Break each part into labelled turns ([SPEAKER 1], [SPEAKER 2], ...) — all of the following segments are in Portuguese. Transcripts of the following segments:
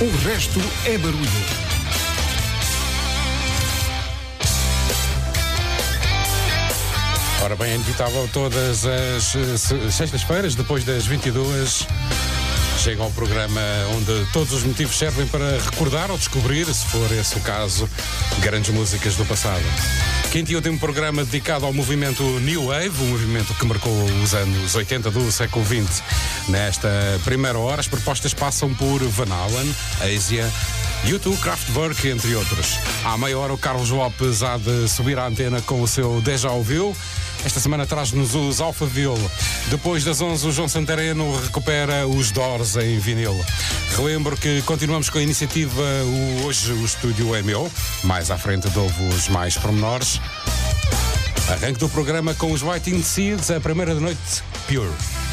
[SPEAKER 1] O resto é barulho.
[SPEAKER 2] Ora bem, é inevitável todas as eh, sextas-feiras, depois das 22, chega ao programa onde todos os motivos servem para recordar ou descobrir, se for esse o caso, grandes músicas do passado. Quinto tem um programa dedicado ao movimento New Wave, um movimento que marcou os anos 80 do século XX. Nesta primeira hora, as propostas passam por Van Halen, Asia, YouTube, Kraftwerk, entre outros. À meia hora, o Carlos Lopes há de subir à antena com o seu Deja Ouviu. Esta semana traz-nos os Alphaville. Depois das 11, o João Santareno recupera os Doors em vinil. Relembro que continuamos com a iniciativa o, Hoje o Estúdio é Meu. Mais à frente dou-vos mais pormenores. Arranque do programa com os Whiting Seeds, a primeira da noite, Pure.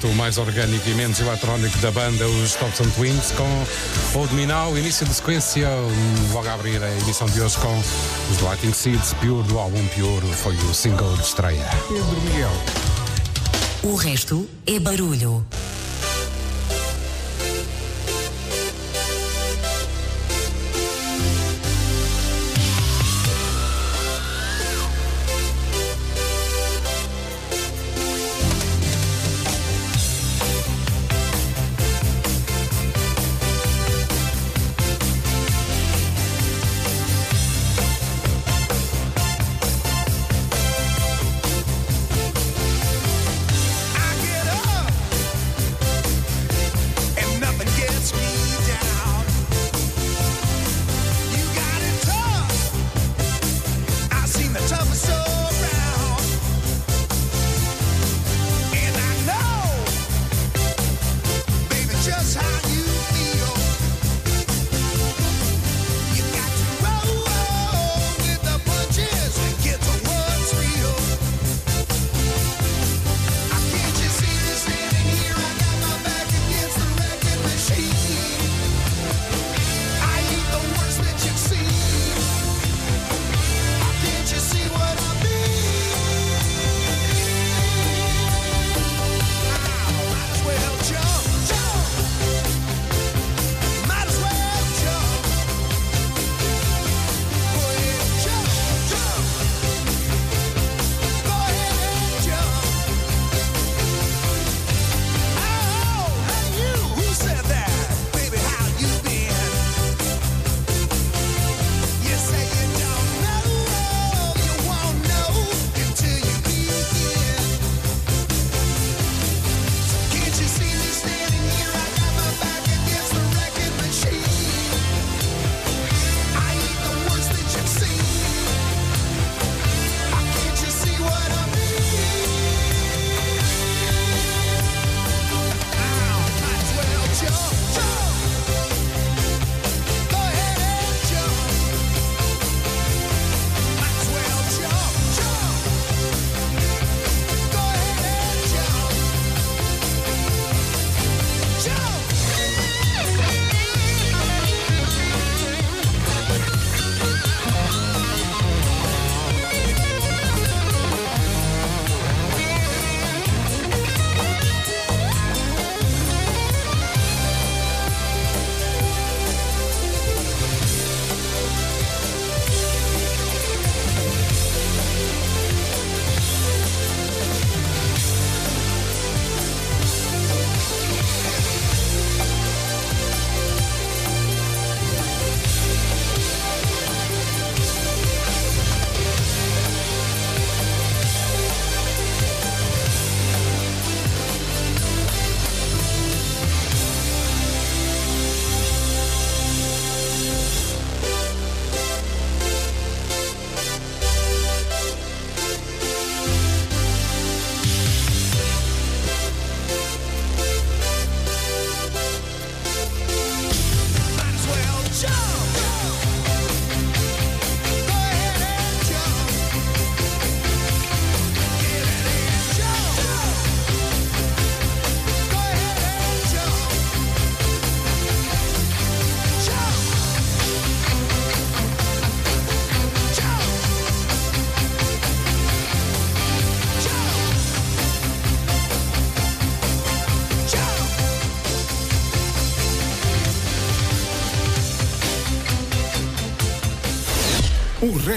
[SPEAKER 3] momento o mais orgânico e menos eletrónico da banda, os Thompson Twins, com Old Me Now, início de sequência, logo a abrir a edição de hoje com os Lighting Seeds, pior do álbum pior foi o single de estreia.
[SPEAKER 4] Pedro Miguel.
[SPEAKER 5] O resto é barulho.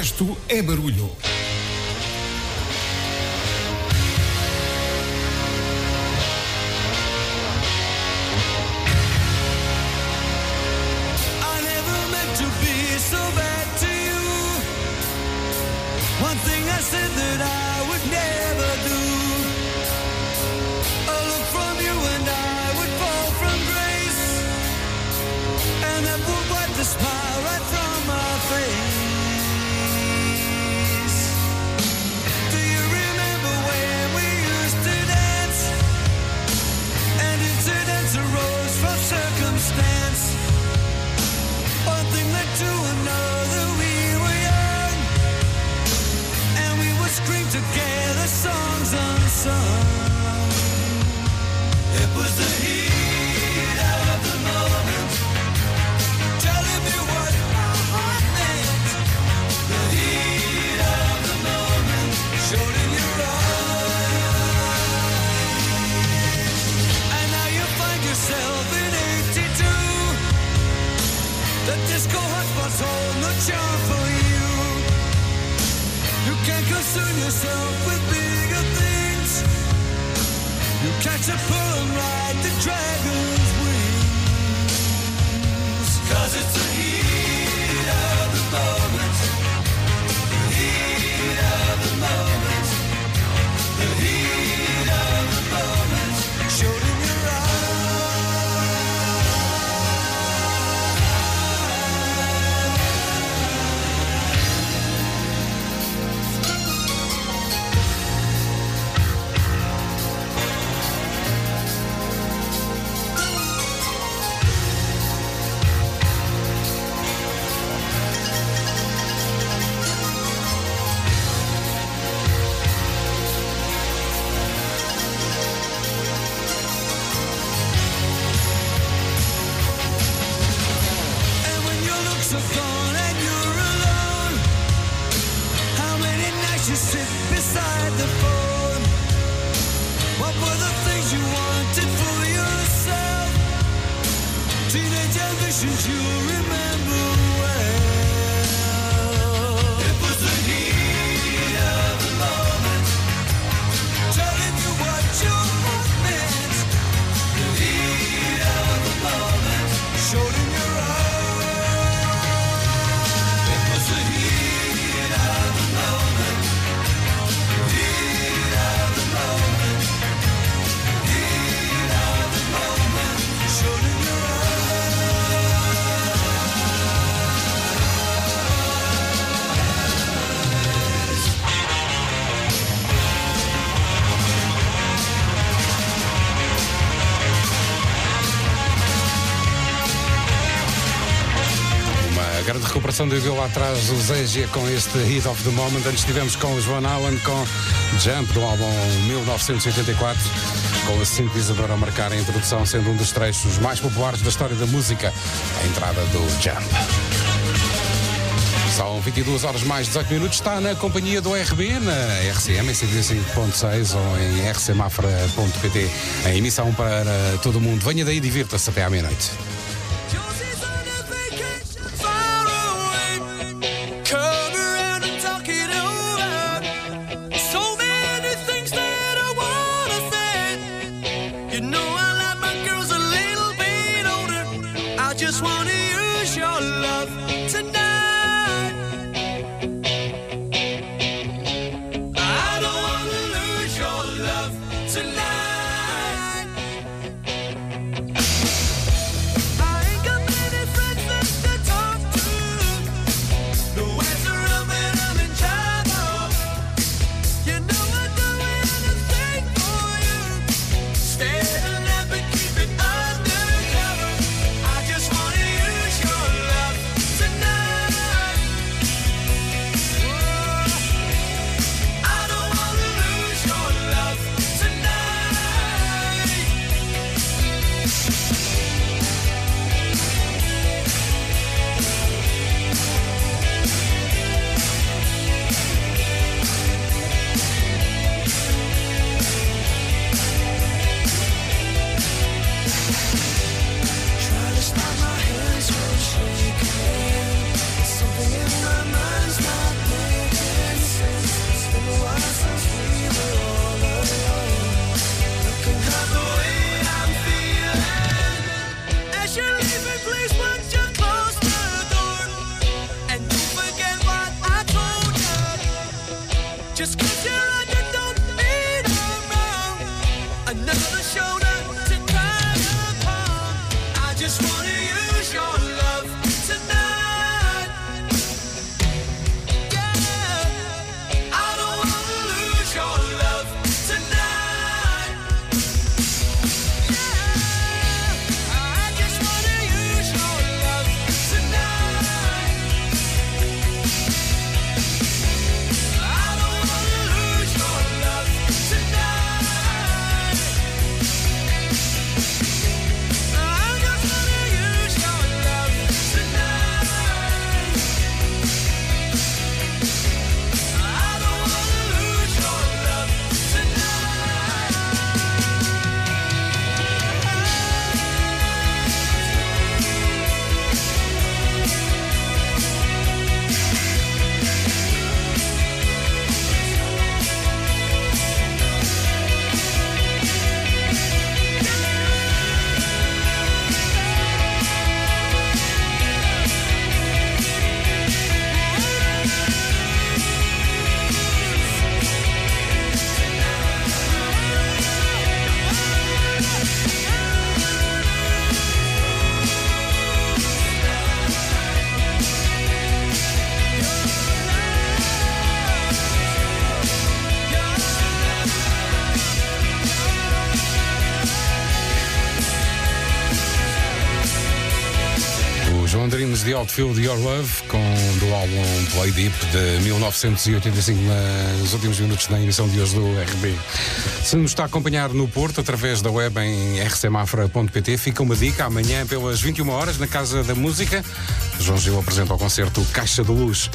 [SPEAKER 6] resto é barulho.
[SPEAKER 3] Anderson viveu lá atrás os Angia com este Hit of the Moment. Antes estivemos com o Van Allen com Jump do álbum 1984, com a sintetizadora a marcar a introdução, sendo um dos trechos mais populares da história da música, a entrada do Jump. São 22 horas mais 18 minutos. Está na companhia do RB, na RCM, em 105.6 ou em rcmafra.pt, A emissão para todo o mundo. Venha daí, divirta-se até à meia-noite.
[SPEAKER 7] Feel Your Love,
[SPEAKER 4] com, do álbum Play Deep de 1985, nos últimos minutos da emissão de hoje do RB. Se nos está a acompanhar no Porto, através da web em rcmafra.pt, fica uma dica. Amanhã, pelas 21 horas, na Casa da Música, João Gil apresenta o concerto Caixa de Luz.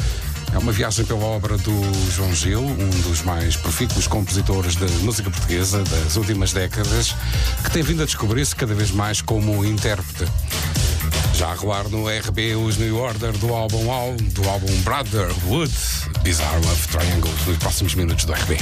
[SPEAKER 4] É uma viagem pela obra do João Gil, um dos mais profícuos compositores da música portuguesa das últimas décadas, que tem vindo a descobrir-se cada vez mais como intérprete. Já a rolar no RB os New Order do álbum All, do álbum Brotherhood, Bizarre Love Triangles, nos próximos minutos do RB.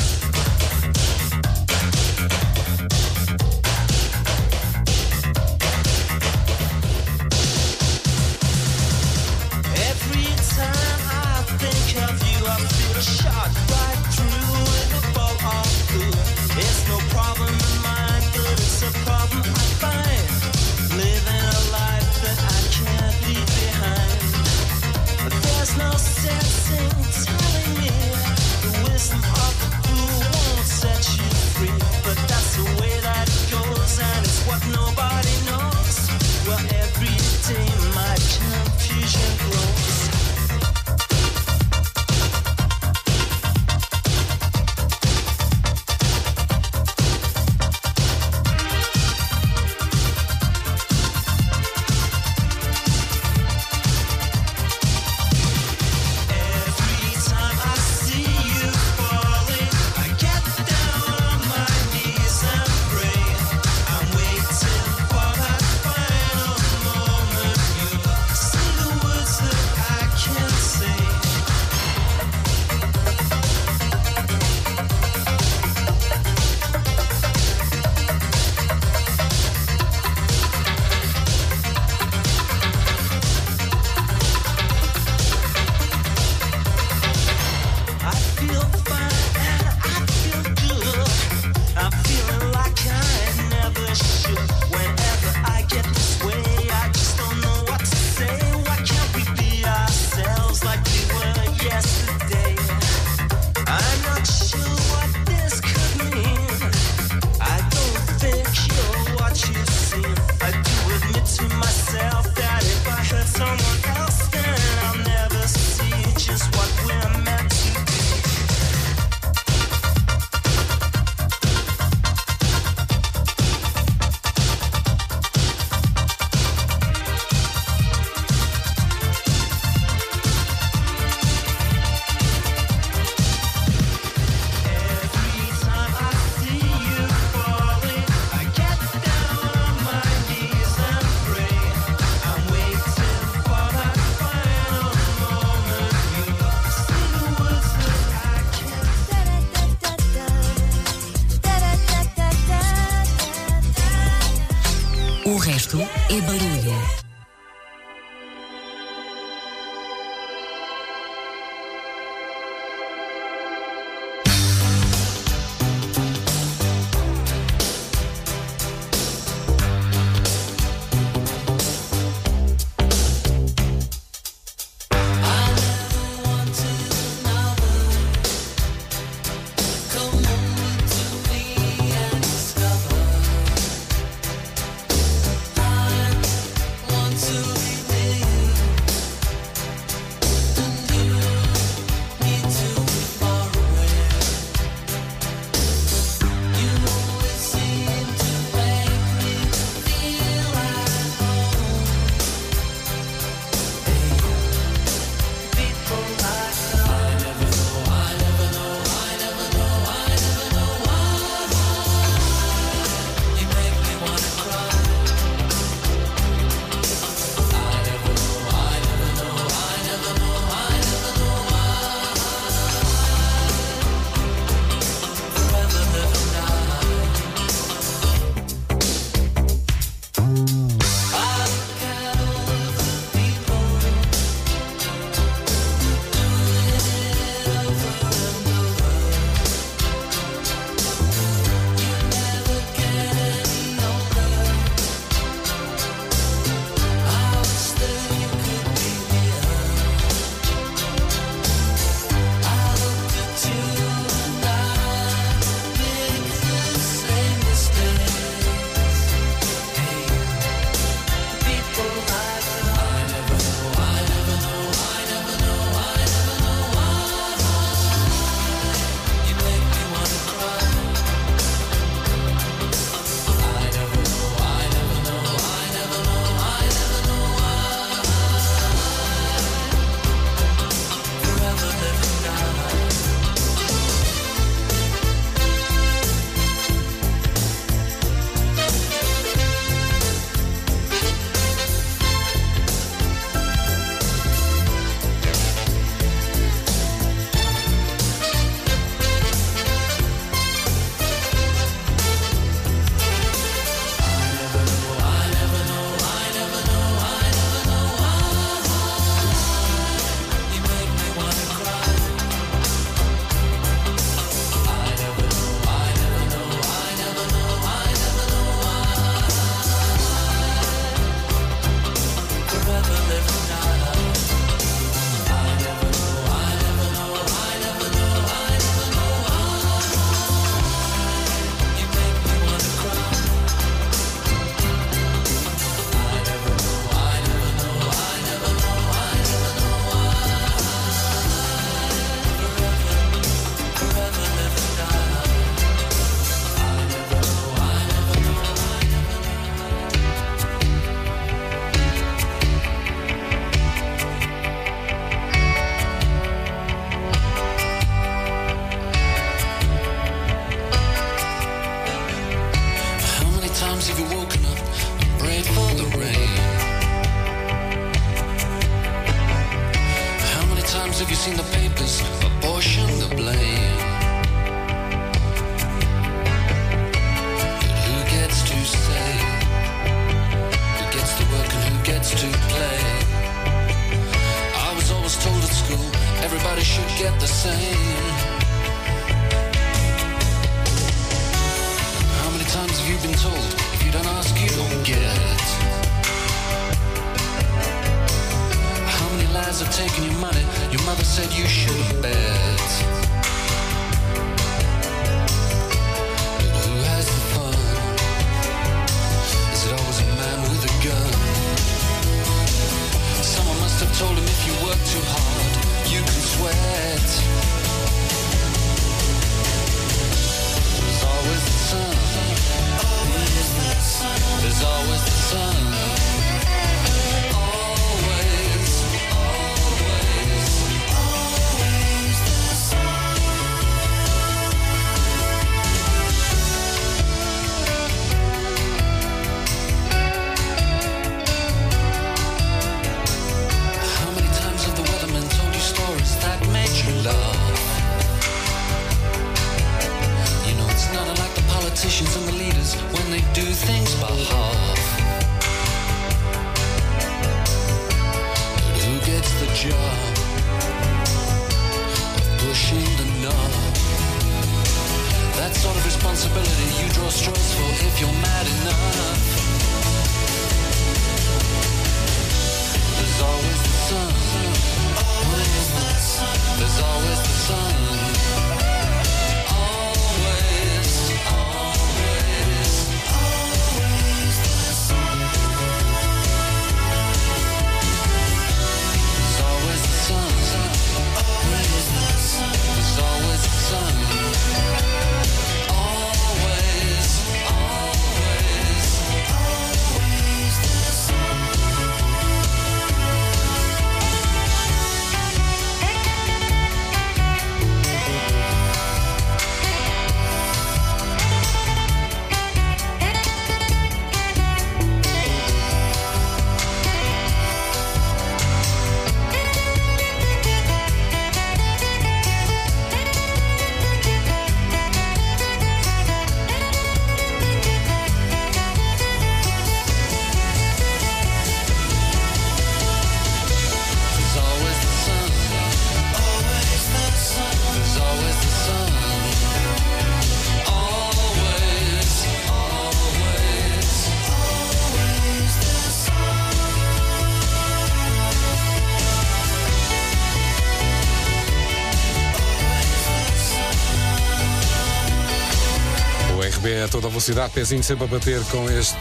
[SPEAKER 3] Velocidade, pezinho sempre a bater com este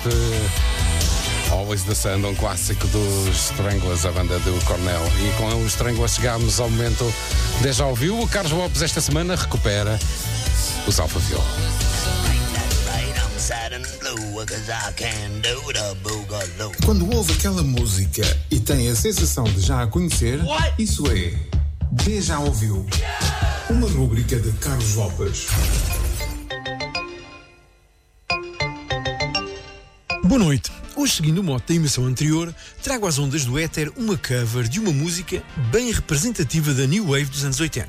[SPEAKER 3] Always the Sun, um clássico dos Stranglers, a banda do Cornell. E com os Stranglers chegámos ao momento de já ouviu. O Carlos Lopes esta semana recupera os Alfa Viol.
[SPEAKER 8] I'm sad and blue, cause I can do the boogaloo.
[SPEAKER 4] Quando ouve aquela música e tem a sensação de já a conhecer, isso é De Já Ouviu. Uma rúbrica de Carlos Lopes.
[SPEAKER 9] Boa noite. Hoje, seguindo o mote da emissão anterior, trago às ondas do éter uma cover de uma música bem representativa da New Wave dos anos 80.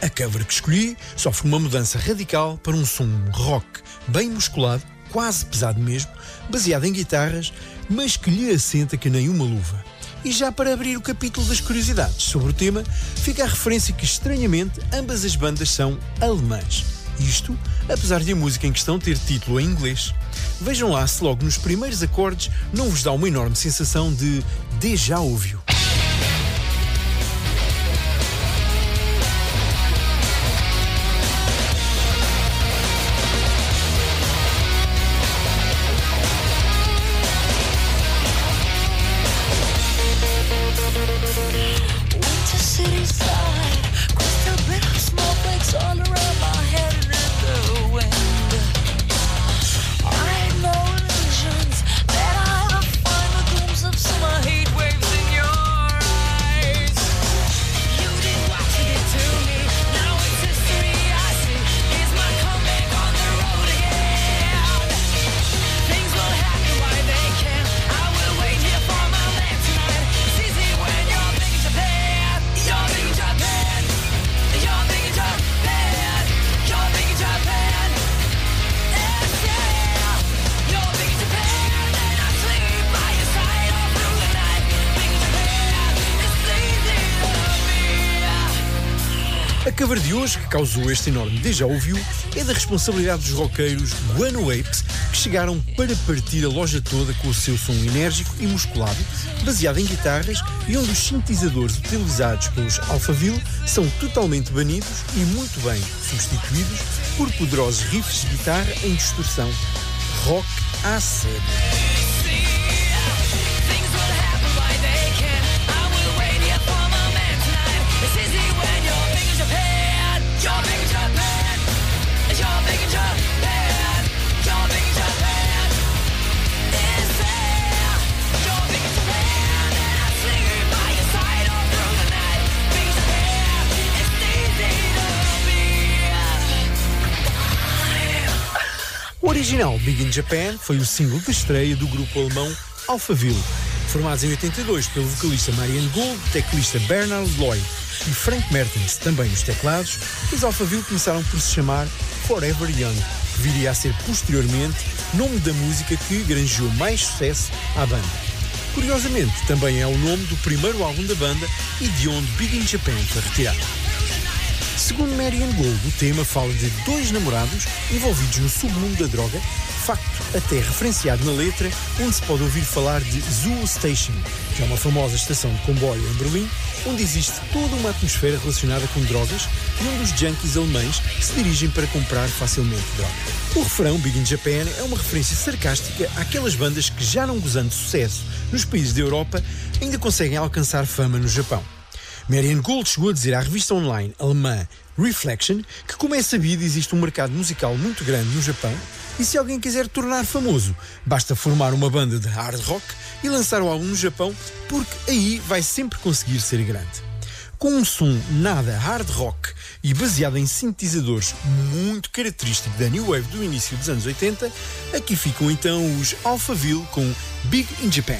[SPEAKER 9] A cover que escolhi sofre uma mudança radical para um som rock bem musculado, quase pesado mesmo, baseado em guitarras, mas que lhe assenta que nem uma luva. E já para abrir o capítulo das curiosidades sobre o tema, fica a referência que estranhamente ambas as bandas são alemãs. Isto, apesar de a música em questão ter título em inglês. Vejam lá se logo nos primeiros acordes não vos dá uma enorme sensação de déjà ouviu. Causou este enorme déjà ouviu, é da responsabilidade dos roqueiros Guano Apes, que chegaram para partir a loja toda com o seu som enérgico e musculado, baseado em guitarras e onde os sintetizadores utilizados pelos Alphaville são totalmente banidos e muito bem substituídos por poderosos riffs de guitarra em distorção. Rock à sério. Original Big in Japan foi o single de estreia do grupo alemão Alphaville, formados em 82 pelo vocalista Marianne Gould, teclista Bernard Lloyd e Frank Mertens, também nos teclados. Os Alphaville começaram por se chamar Forever Young, que viria a ser posteriormente nome da música que granjeou mais sucesso à banda. Curiosamente, também é o nome do primeiro álbum da banda e de onde Big in Japan foi retirado. Segundo Marian Gold, o tema fala de dois namorados envolvidos no submundo da droga, facto até referenciado na letra, onde se pode ouvir falar de Zoo Station, que é uma famosa estação de comboio em Berlim, onde existe toda uma atmosfera relacionada com drogas e onde os junkies alemães se dirigem para comprar facilmente droga. O refrão Big in Japan é uma referência sarcástica àquelas bandas que, já não gozando sucesso nos países da Europa, ainda conseguem alcançar fama no Japão. Marian Gould chegou a dizer à revista online alemã Reflection que, como é sabido, existe um mercado musical muito grande no Japão e se alguém quiser tornar famoso, basta formar uma banda de hard rock e lançar o álbum no Japão, porque aí vai sempre conseguir ser grande. Com um som nada hard rock e baseado em sintetizadores muito característico da New Wave do início dos anos 80, aqui ficam então os Alphaville com Big in Japan.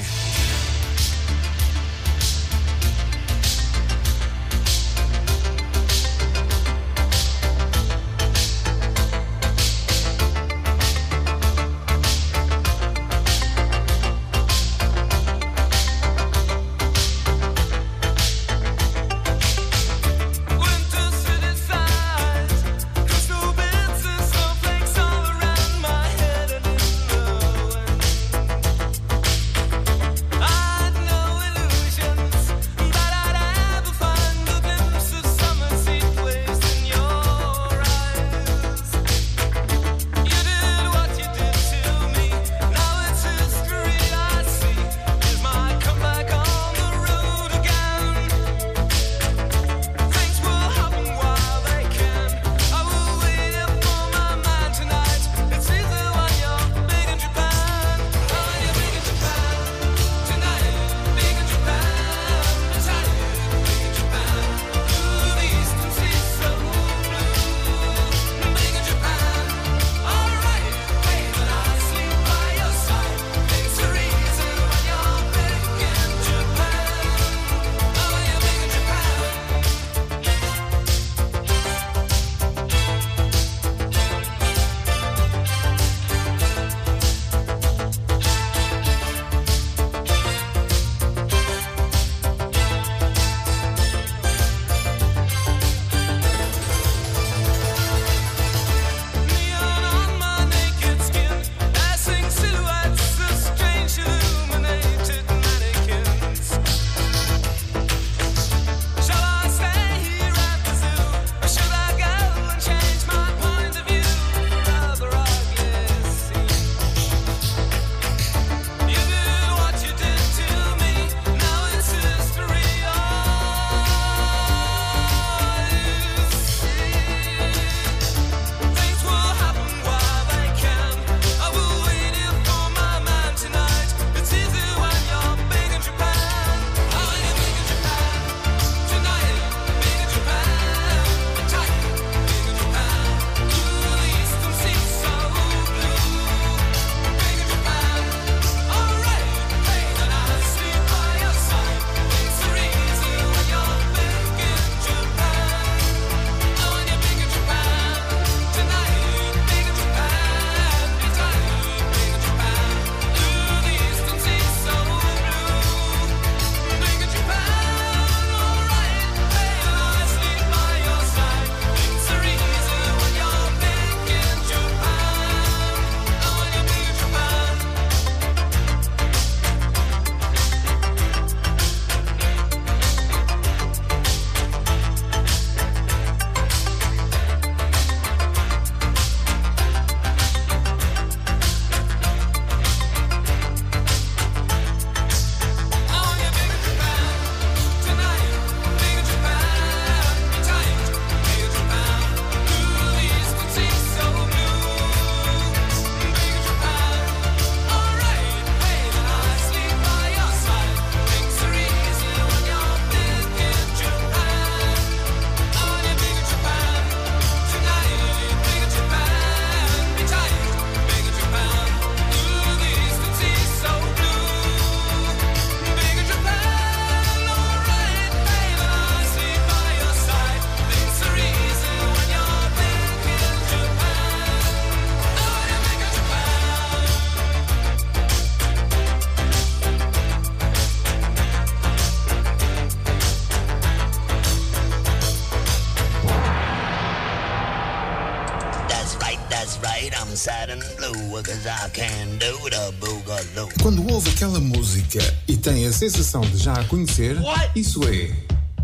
[SPEAKER 3] Sensação de já a conhecer, isso é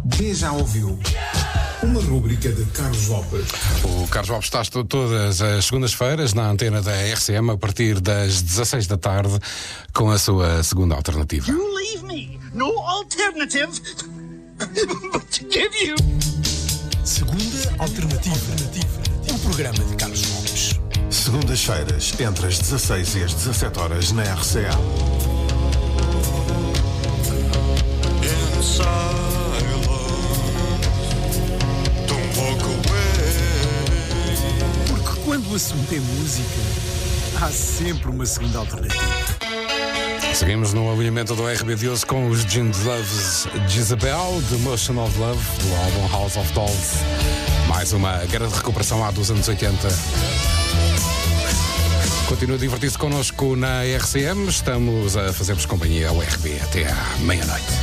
[SPEAKER 3] Deja Ouviu. Uma rúbrica de Carlos Lopes.
[SPEAKER 6] O Carlos Lopes está to- todas as segundas-feiras na antena da RCM a partir das 16 da tarde com a sua segunda alternativa.
[SPEAKER 10] You leave me no alternative but to give you.
[SPEAKER 9] Segunda Alternativa. Um programa de Carlos Lopes.
[SPEAKER 1] Segundas-feiras, entre as 16 e as 17 horas na RCA.
[SPEAKER 9] É música, há sempre uma segunda alternativa.
[SPEAKER 6] Seguimos no alinhamento do RB de com os Gin Loves Jezebel, The Motion of Love, do álbum House of Dolls. Mais uma grande recuperação lá dos anos 80. Continua a divertir-se connosco na RCM. Estamos a fazer-vos companhia ao RB até à meia-noite.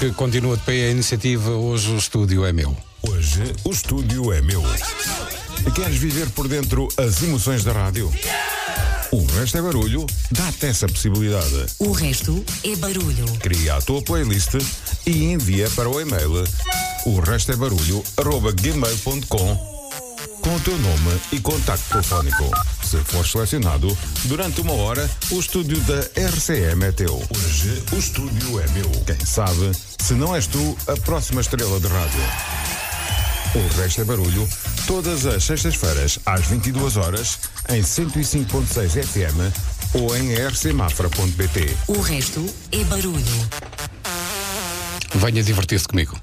[SPEAKER 6] Que continua de pé a iniciativa Hoje o Estúdio é Meu.
[SPEAKER 1] Hoje o estúdio é meu. Queres viver por dentro as emoções da rádio? O resto é barulho? Dá-te essa possibilidade.
[SPEAKER 11] O resto é barulho.
[SPEAKER 1] Cria a tua playlist e envia para o e-mail o resto é barulho arroba gmail.com com o teu nome e contacto telefónico. Se fores selecionado, durante uma hora, o estúdio da RCM é teu. Hoje o estúdio é meu. Quem sabe, Se não és tu, a próxima estrela de rádio. O resto é barulho, todas as sextas-feiras, às 22 horas, em 105.6 FM ou em rcmafra.pt.
[SPEAKER 11] O resto é barulho.
[SPEAKER 6] Venha divertir-se comigo.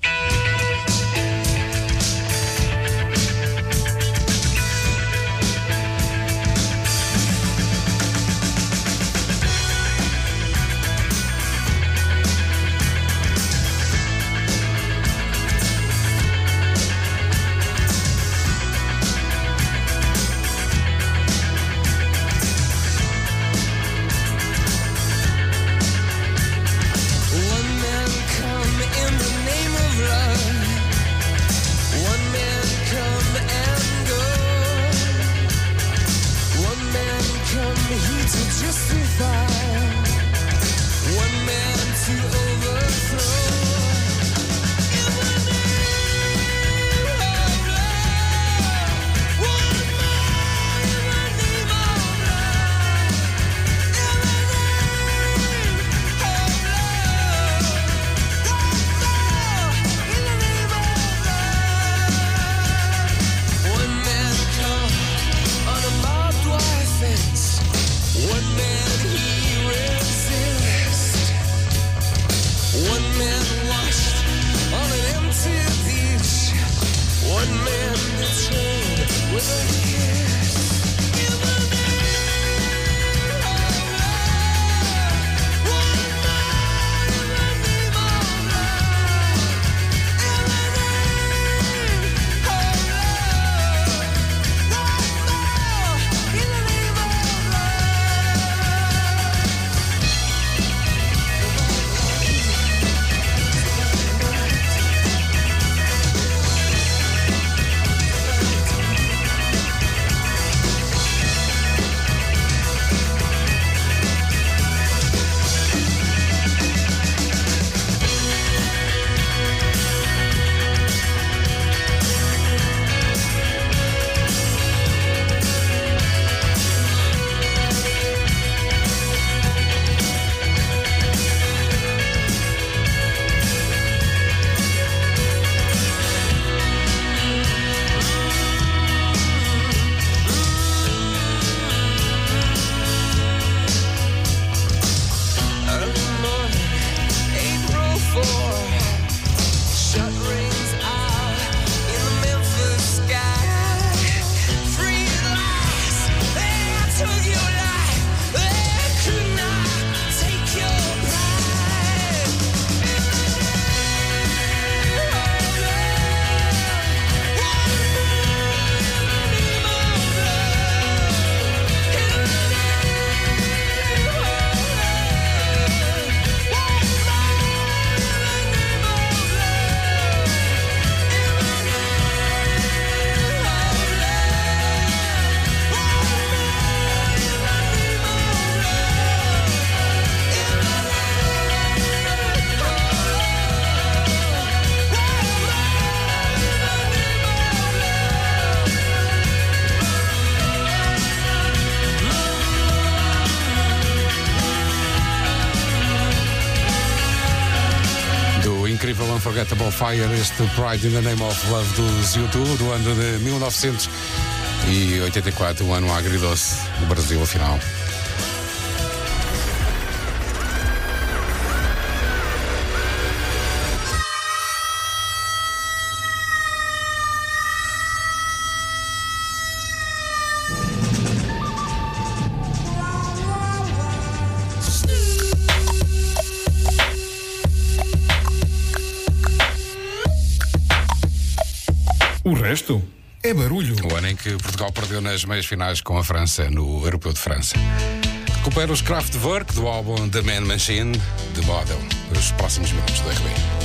[SPEAKER 6] Unforgettable Fire, este Pride in the Name of Love dos YouTube, do ano de 1984, o ano agridoce do Brasil, afinal.
[SPEAKER 3] O resto é barulho.
[SPEAKER 6] O ano em que Portugal perdeu nas meias finais com a França no Europeu de França. Recupera os Kraftwerk do álbum The Man Machine de Model. Os próximos minutos do RB.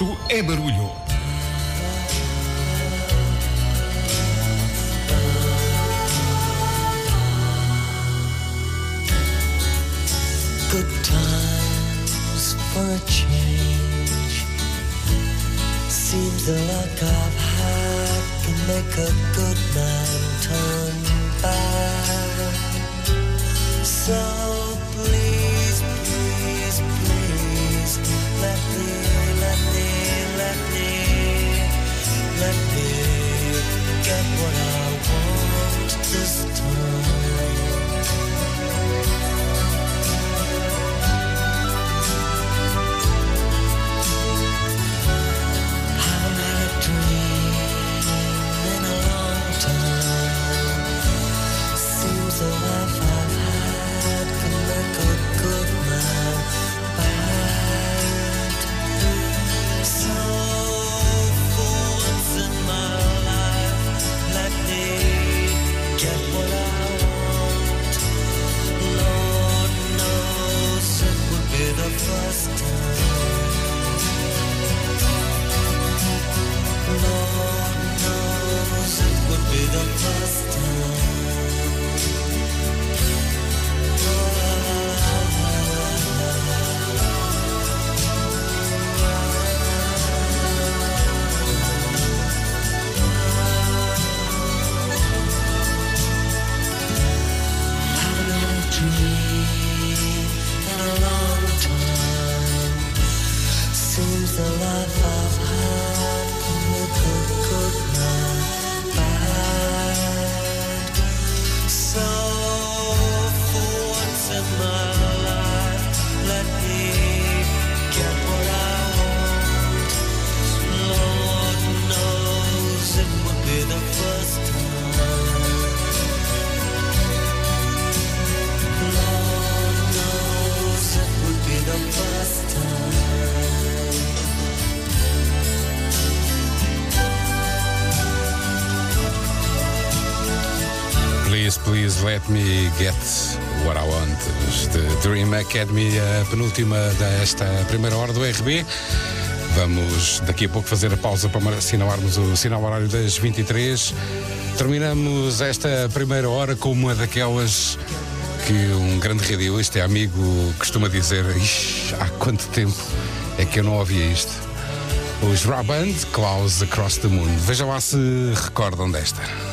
[SPEAKER 12] Isto
[SPEAKER 4] é barulho.
[SPEAKER 3] Academy, a penúltima desta primeira hora do RB. Vamos daqui a pouco fazer a pausa para assinalarmos o sinal horário das 23. Terminamos esta primeira hora com uma daquelas que um grande radioista e amigo costuma dizer: há quanto tempo é que eu não ouvia isto? Os Raband Klaus Across the Moon. Vejam lá se recordam desta.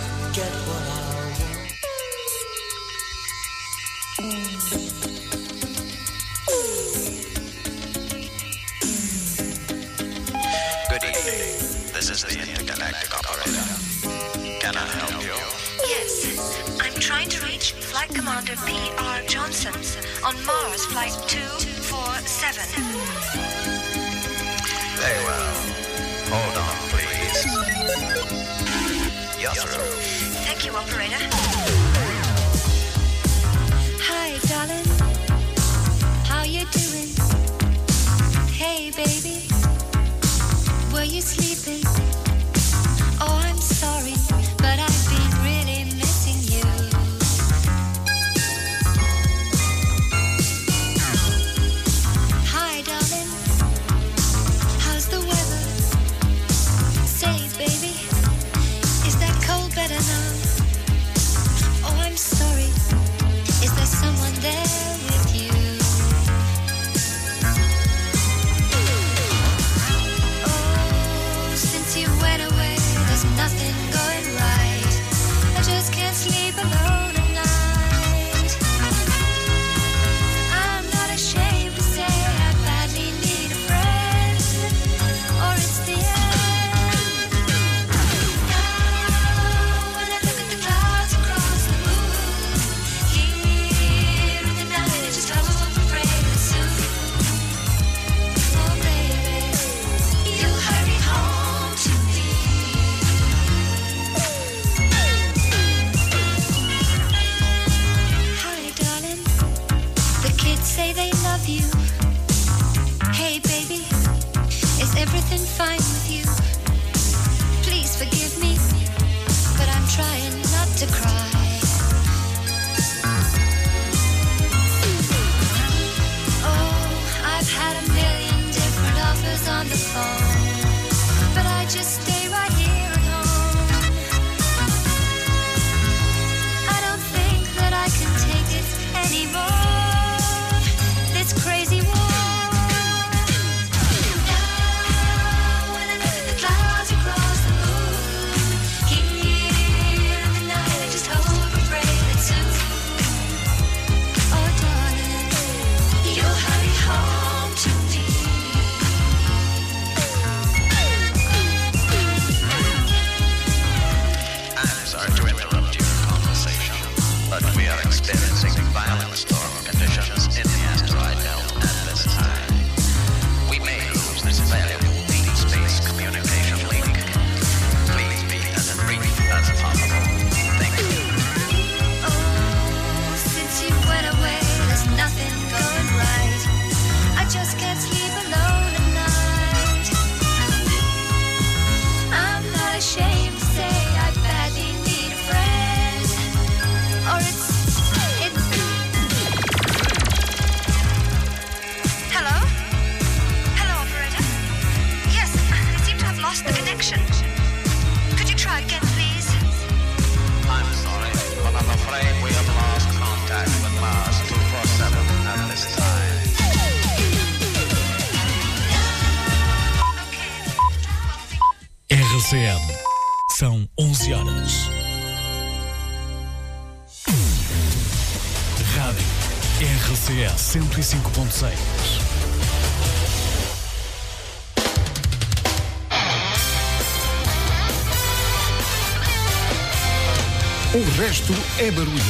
[SPEAKER 1] O resto é barulho.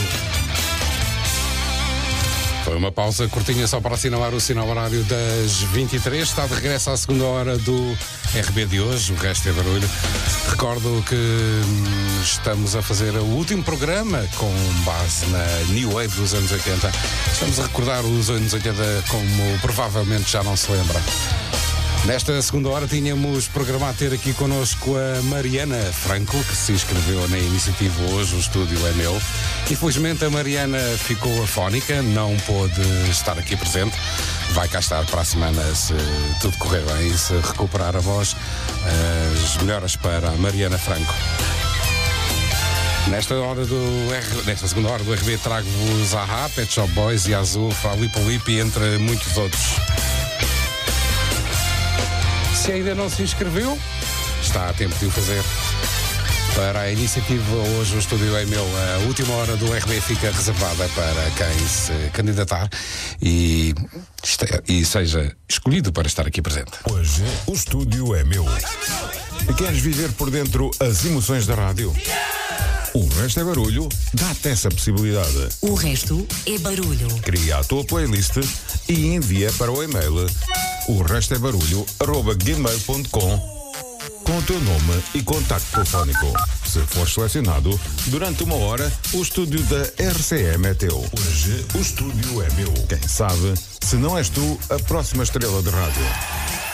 [SPEAKER 3] Foi uma pausa curtinha só para assinalar o sinal horário das 23. Está de regresso à segunda hora do RB de hoje. O resto é barulho. Recordo que hum, estamos a fazer o último programa com base na New Wave dos anos 80. Estamos a recordar os anos 80 como provavelmente já não se lembra. Nesta segunda hora tínhamos programado ter aqui connosco a Mariana Franco, que se inscreveu na iniciativa Hoje o Estúdio é Meu. Infelizmente a Mariana ficou afónica, não pôde estar aqui presente. Vai cá estar para a semana se tudo correr bem e se recuperar a voz. As melhoras para a Mariana Franco. Nesta, hora do R... Nesta segunda hora do RB trago-vos a Pet Shop Boys e Azul, Falipa Lipi, entre muitos outros. Se ainda não se inscreveu, está a tempo de o fazer. Para a iniciativa hoje o estúdio é meu. A última hora do RB fica reservada para quem se candidatar e, e seja escolhido para estar aqui presente.
[SPEAKER 1] Hoje o estúdio é meu. Queres viver por dentro as emoções da rádio? O resto é barulho, dá-te essa possibilidade.
[SPEAKER 11] O resto é barulho.
[SPEAKER 1] Cria a tua playlist e envia para o e-mail o resto é barulho arroba gmail.com com o teu nome e contacto telefónico. Se for selecionado, durante uma hora, o estúdio da RCM é teu. Hoje, o estúdio é meu. Quem sabe, se não és tu, a próxima estrela de rádio.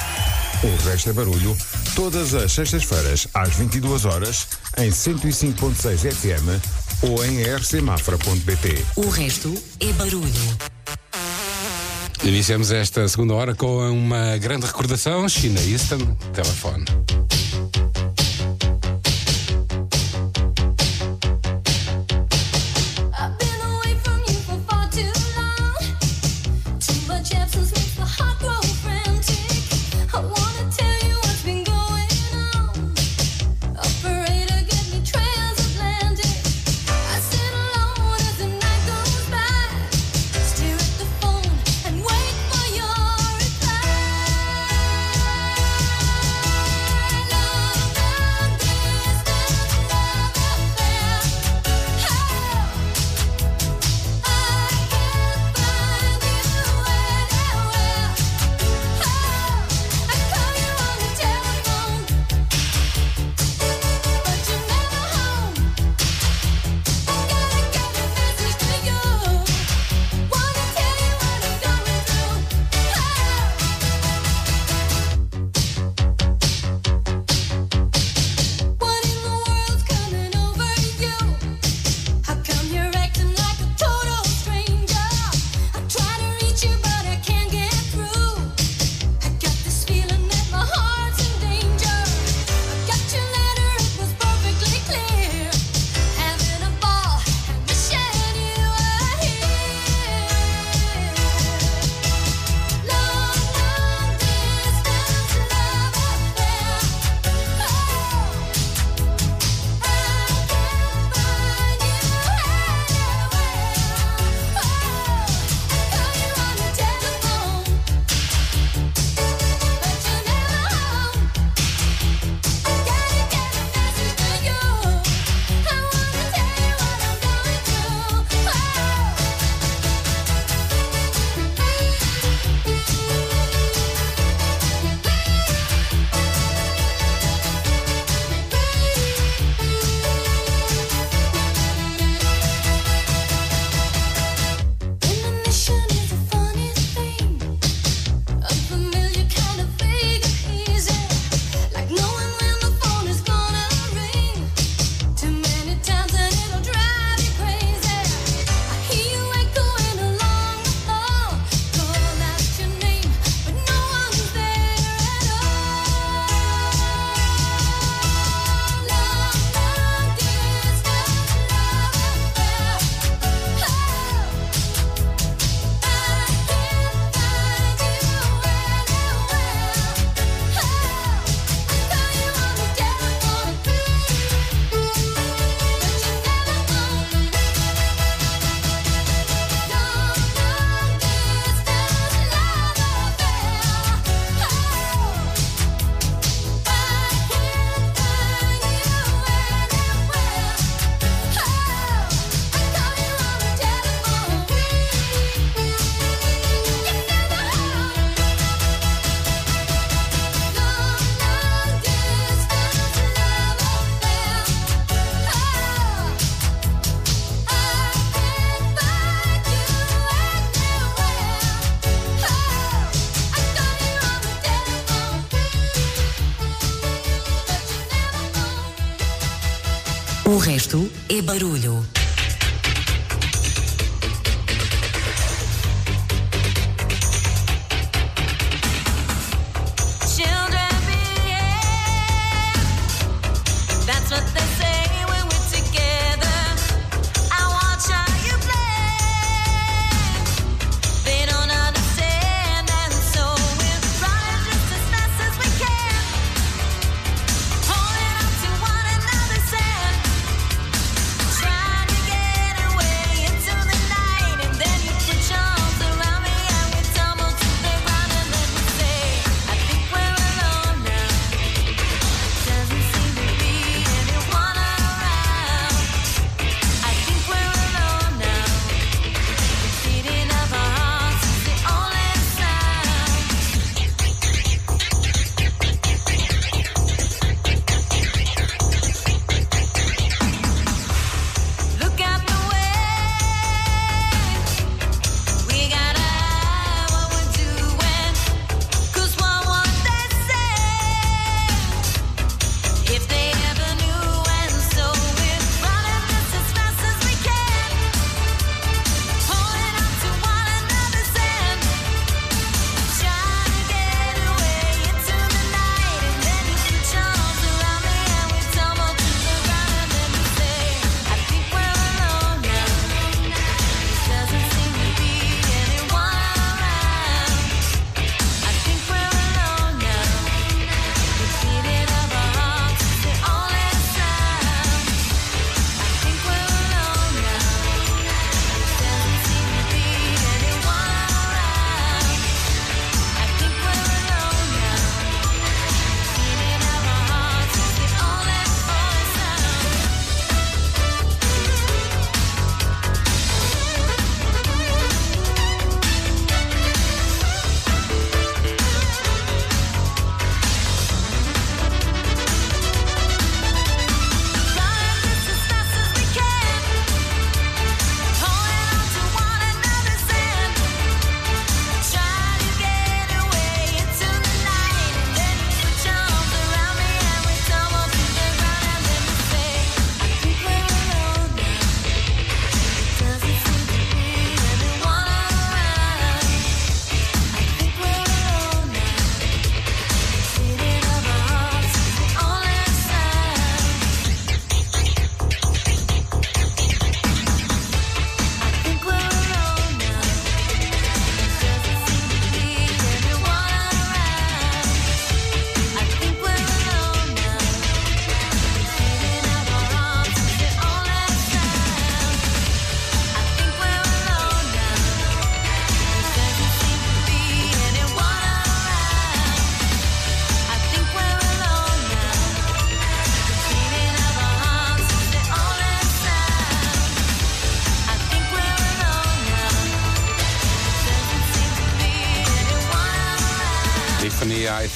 [SPEAKER 1] O resto é barulho, todas as sextas-feiras, às 22 horas, em 105.6 FM ou em rcmafra.pt.
[SPEAKER 11] O resto é barulho.
[SPEAKER 3] Iniciamos esta segunda hora com uma grande recordação: China Easton, telefone.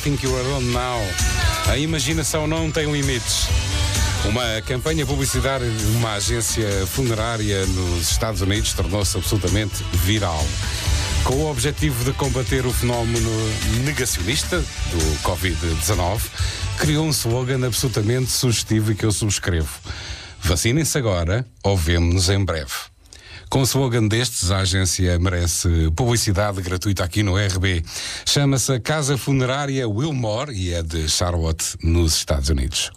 [SPEAKER 13] Something You Are On Now.
[SPEAKER 3] A imaginação não tem limites. Uma campanha publicitária de uma agência funerária nos Estados Unidos tornou-se absolutamente viral. Com o objetivo de combater o fenómeno negacionista do Covid-19, criou um slogan absolutamente sugestivo e que eu subscrevo. Vacinem-se agora ou vemo-nos em breve. Com o slogan destes, a agência merece publicidade gratuita aqui no RB. Chama-se Casa Funerária Wilmore e é de Charlotte, nos Estados Unidos.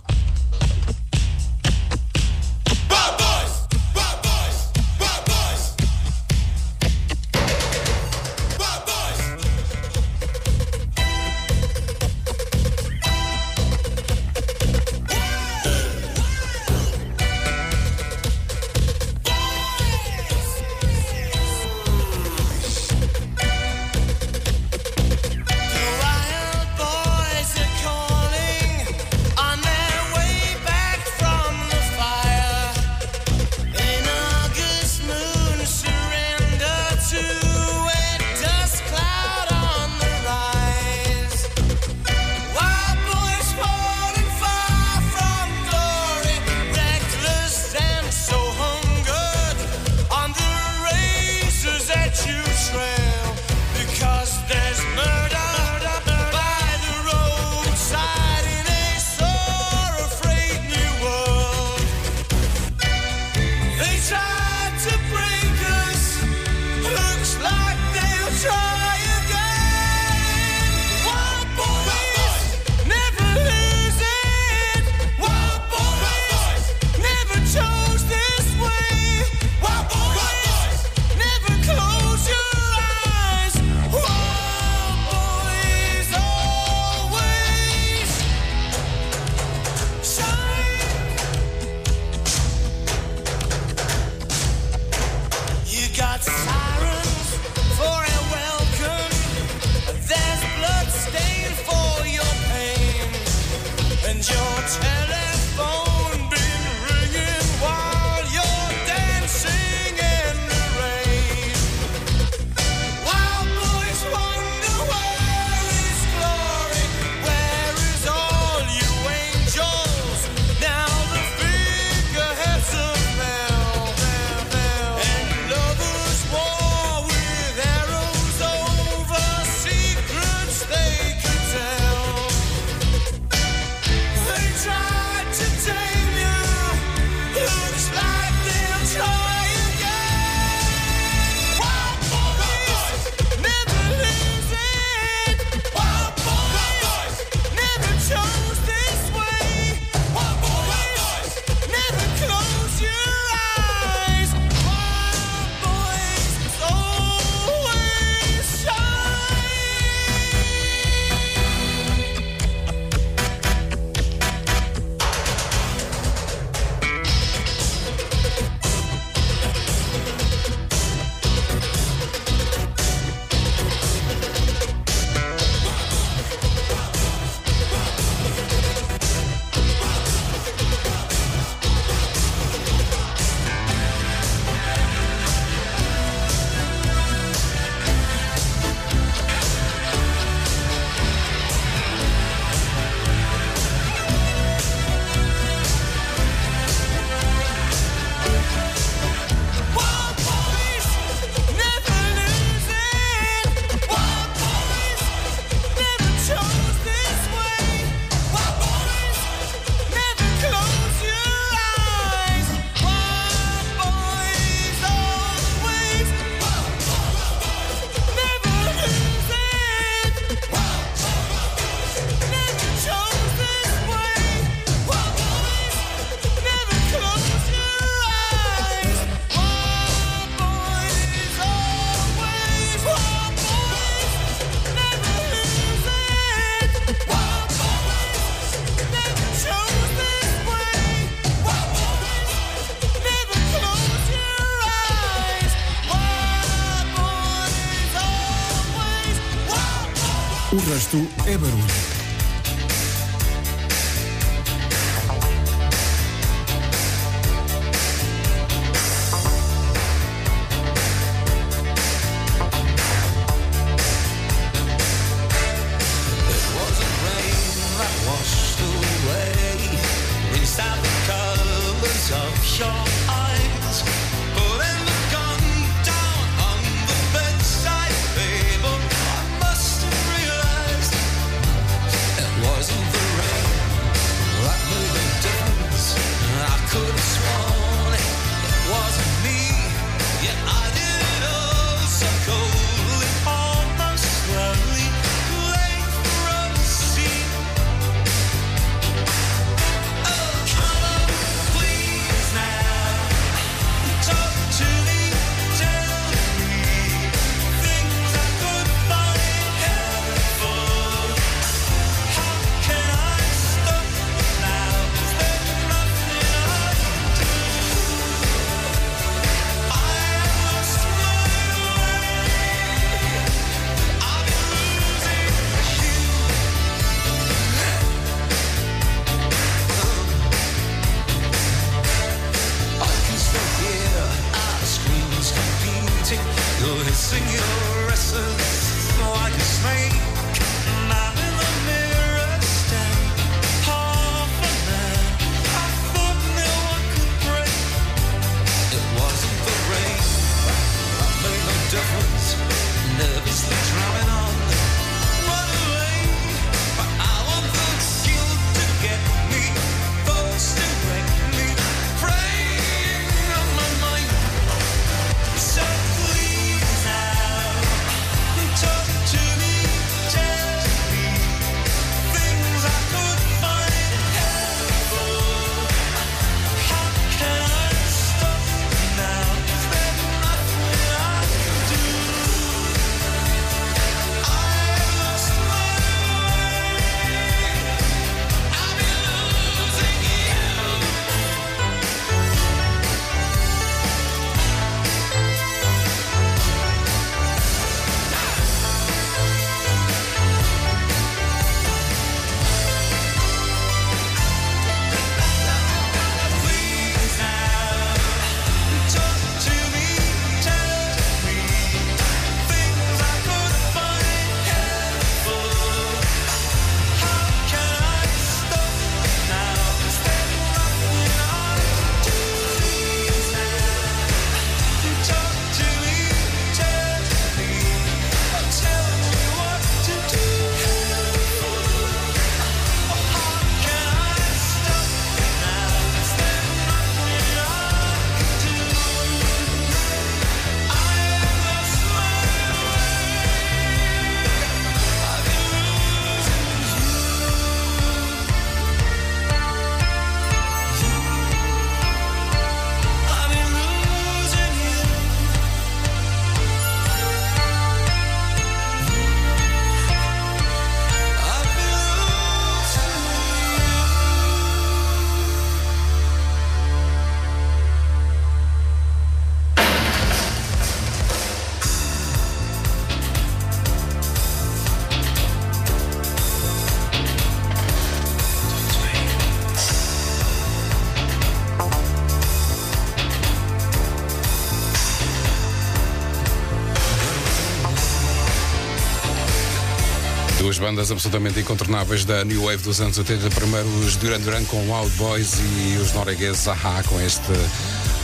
[SPEAKER 3] bandas absolutamente incontornáveis da New Wave dos anos 80. Primeiro os Duran Duran com Wild Boys e os noruegueses Aha com este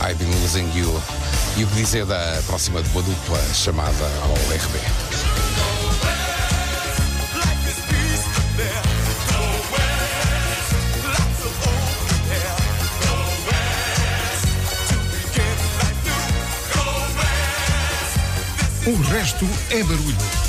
[SPEAKER 3] I've Been Losing You. E o que dizer da próxima de boa dupla chamada ao RB.
[SPEAKER 14] O resto é barulho.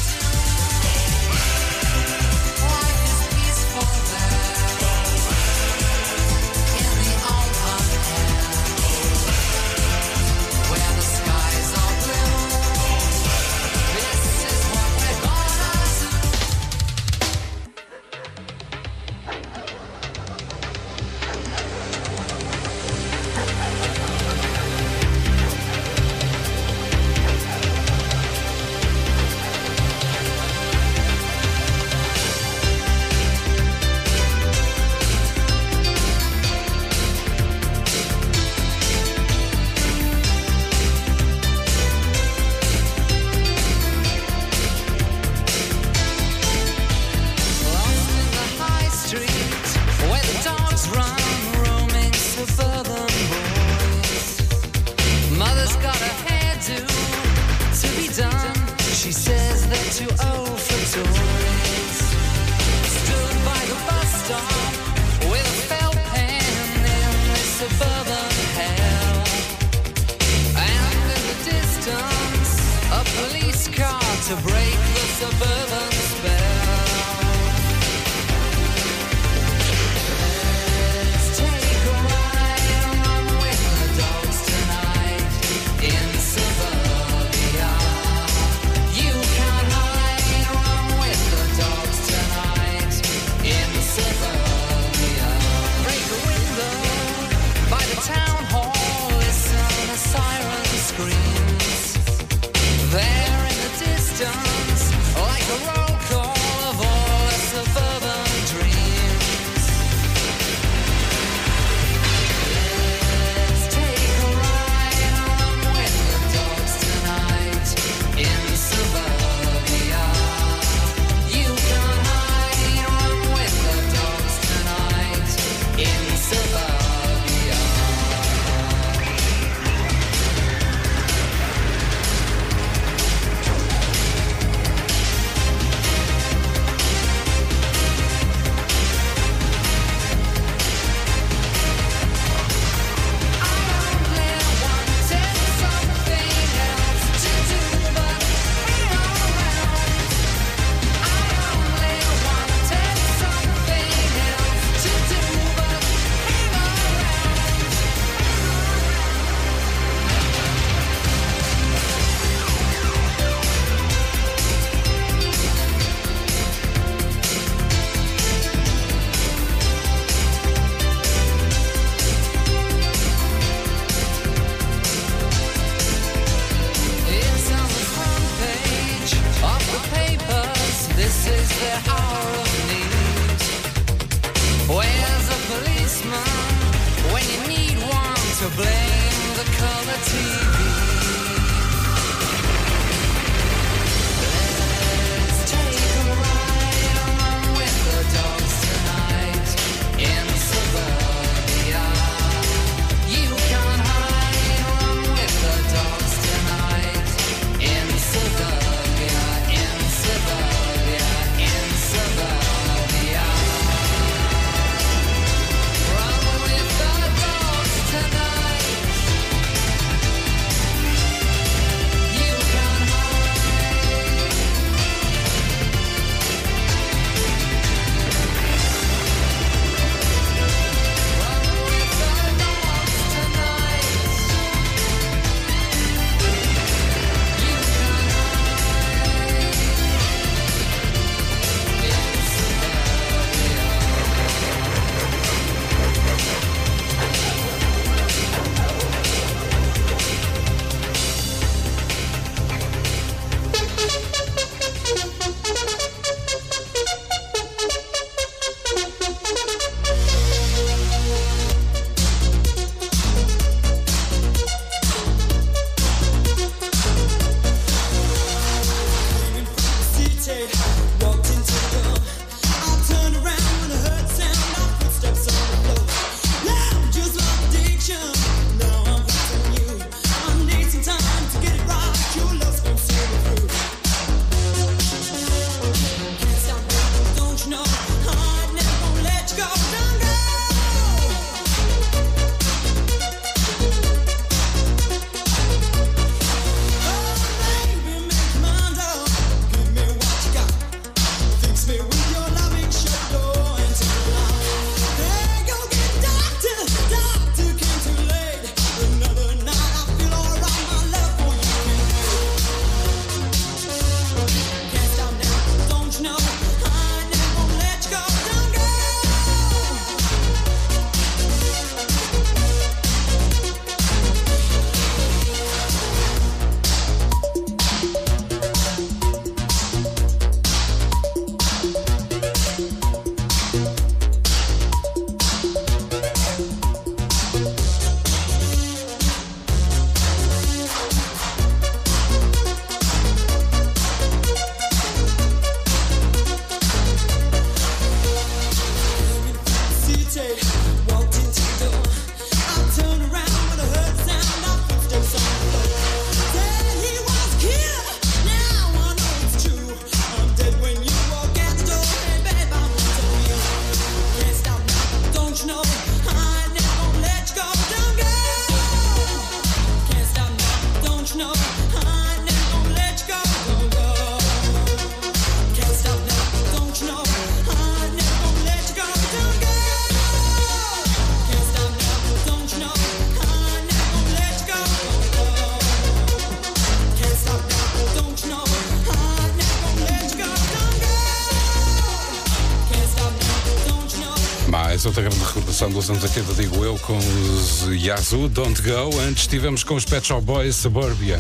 [SPEAKER 4] Dos anos 80, digo eu, com os Yazoo, Don't Go. Antes estivemos com os Pet Shop Boys, Suburbia.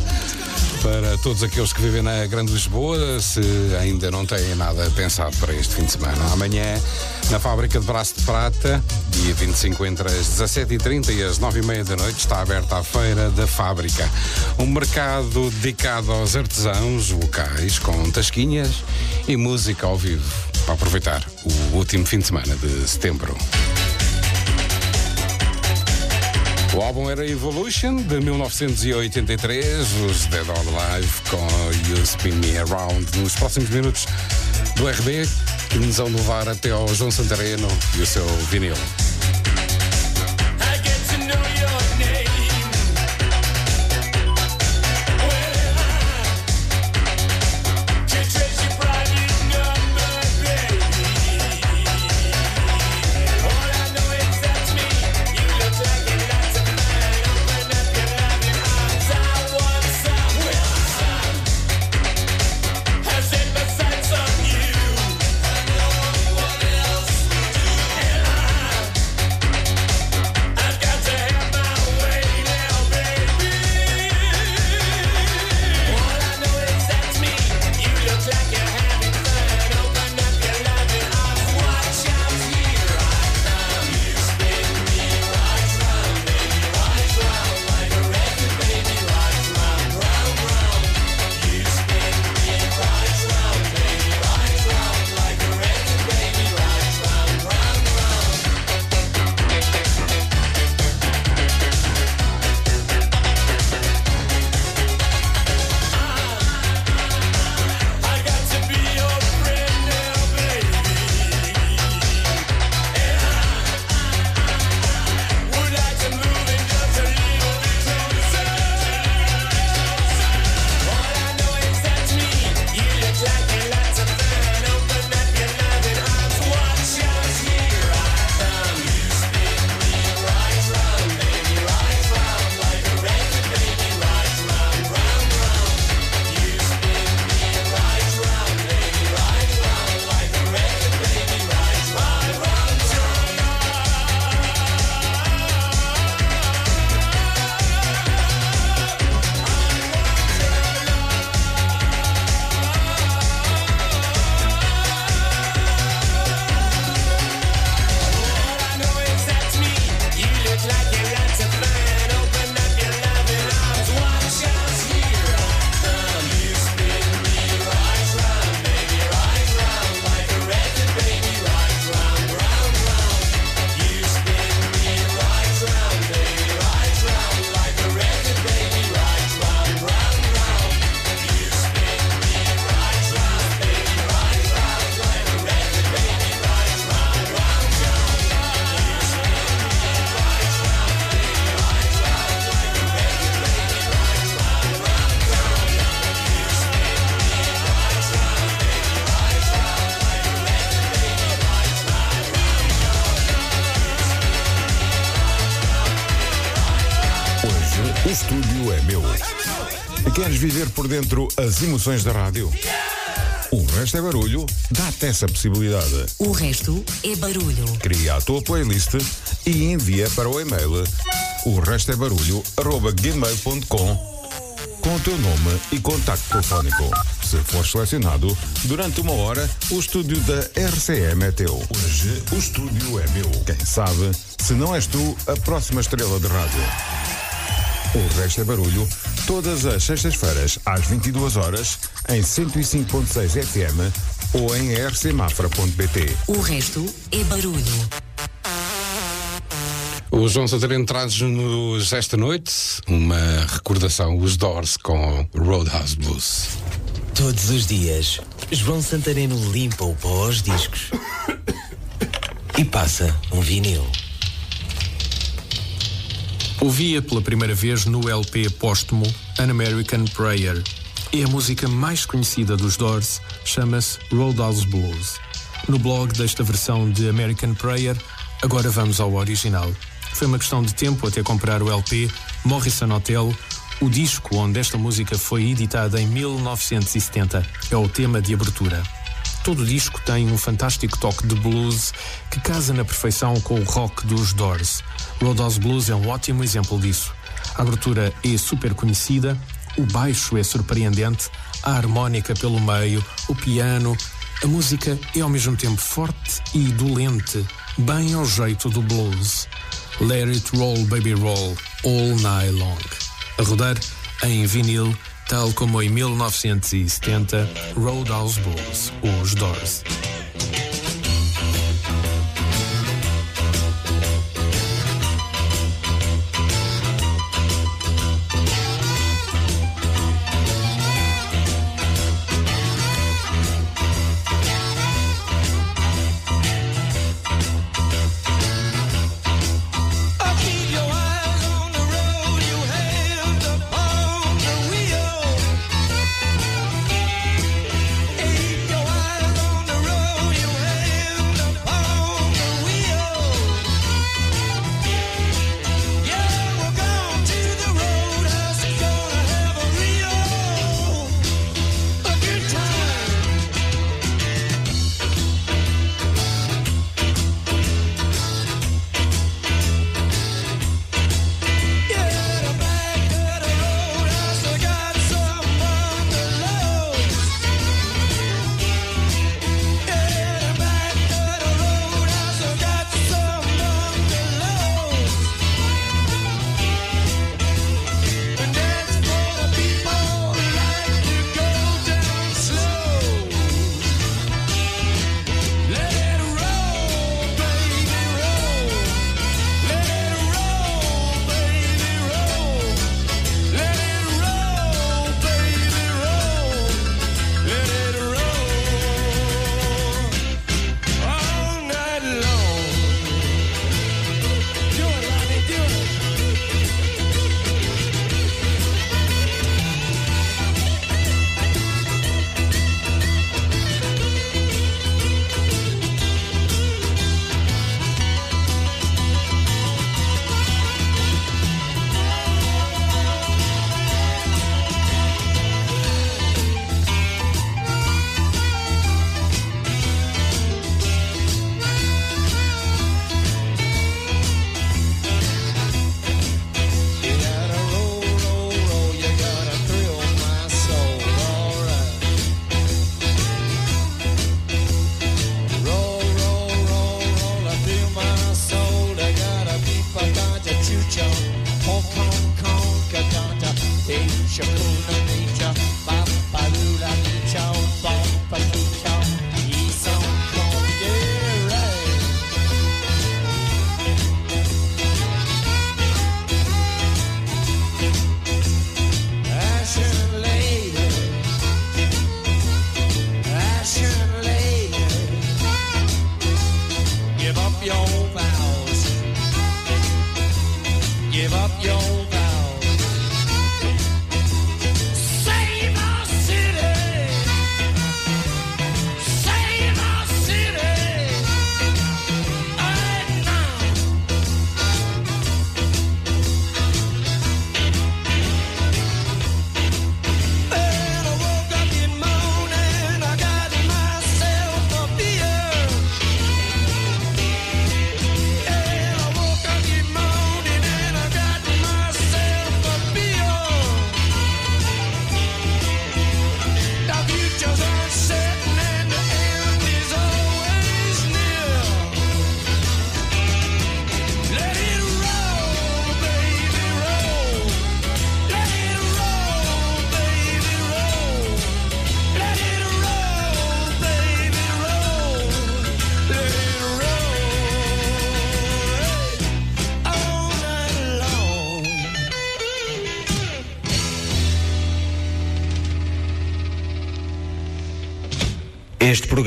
[SPEAKER 4] Para todos aqueles que vivem na Grande Lisboa, se ainda não têm nada pensado para este fim de semana. Amanhã, na fábrica de Braço de Prata, dia 25 entre as 17h30 e as 9h30 da noite, está aberta a Feira da Fábrica. Um mercado dedicado aos artesãos locais, com tasquinhas e música ao vivo, para aproveitar o último fim de semana de setembro. O álbum era Evolution, de 1983, os Dead or Alive com You Spin Me Around. Nos próximos minutos do RB, que nos vão levar até ao João Santareno e o seu vinil.
[SPEAKER 1] Por dentro as emoções da rádio? O resto é barulho, dá-te essa possibilidade.
[SPEAKER 11] O resto é barulho.
[SPEAKER 1] Cria a tua playlist e envia para o e-mail o resto é barulho arroba gmail.com com o teu nome e contacto telefónico. Se fores selecionado, durante uma hora, o estúdio da RCM é teu. Hoje o estúdio é meu. Quem sabe, se não és tu, a próxima estrela de rádio. O resto é barulho, todas as sextas-feiras, às 22 horas, em 105.6 FM ou em rcmafra.pt.
[SPEAKER 11] O resto é barulho.
[SPEAKER 4] O João Santareno traz-nos esta noite uma recordação, os Doors com Roadhouse Blues.
[SPEAKER 15] Todos os dias, João Santareno limpa o pó aos discos e passa um vinil.
[SPEAKER 16] Ouvia pela primeira vez no LP póstumo An American Prayer. E a música mais conhecida dos Doors chama-se Roadhouse Blues. No blog desta versão de American Prayer, agora vamos ao original. Foi uma questão de tempo até comprar o LP Morrison Hotel, o disco onde esta música foi editada em 1970. É o tema de abertura.
[SPEAKER 6] Todo o disco tem um fantástico toque de blues que casa na perfeição com o rock dos Doors. Roadhouse Blues é um ótimo exemplo disso. A abertura é super conhecida, o baixo é surpreendente, a harmónica pelo meio, o piano. A música é ao mesmo tempo forte e dolente, bem ao jeito do blues. Let It Roll Baby Roll All Night Long. A rodar em vinil, tal como em 1970, Roadhouse Blues, os Doors.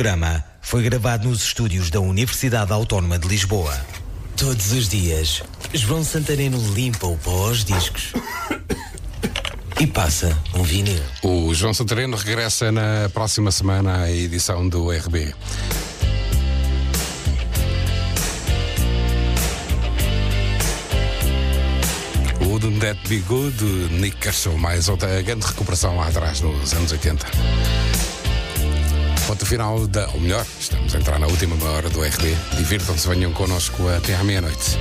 [SPEAKER 15] Programa foi gravado nos estúdios da Universidade Autónoma de Lisboa. Todos os dias, João Santareno limpa o pó aos discos e passa um vinil.
[SPEAKER 3] O João Santareno regressa na próxima semana à edição do RB. Wouldn't That Be Good, Nick Cashel, mais outra grande recuperação lá atrás nos anos 80
[SPEAKER 17] ponto final da. Ou melhor, estamos a entrar na última meia hora do RD. Divirtam-se, venham connosco até à meia-noite.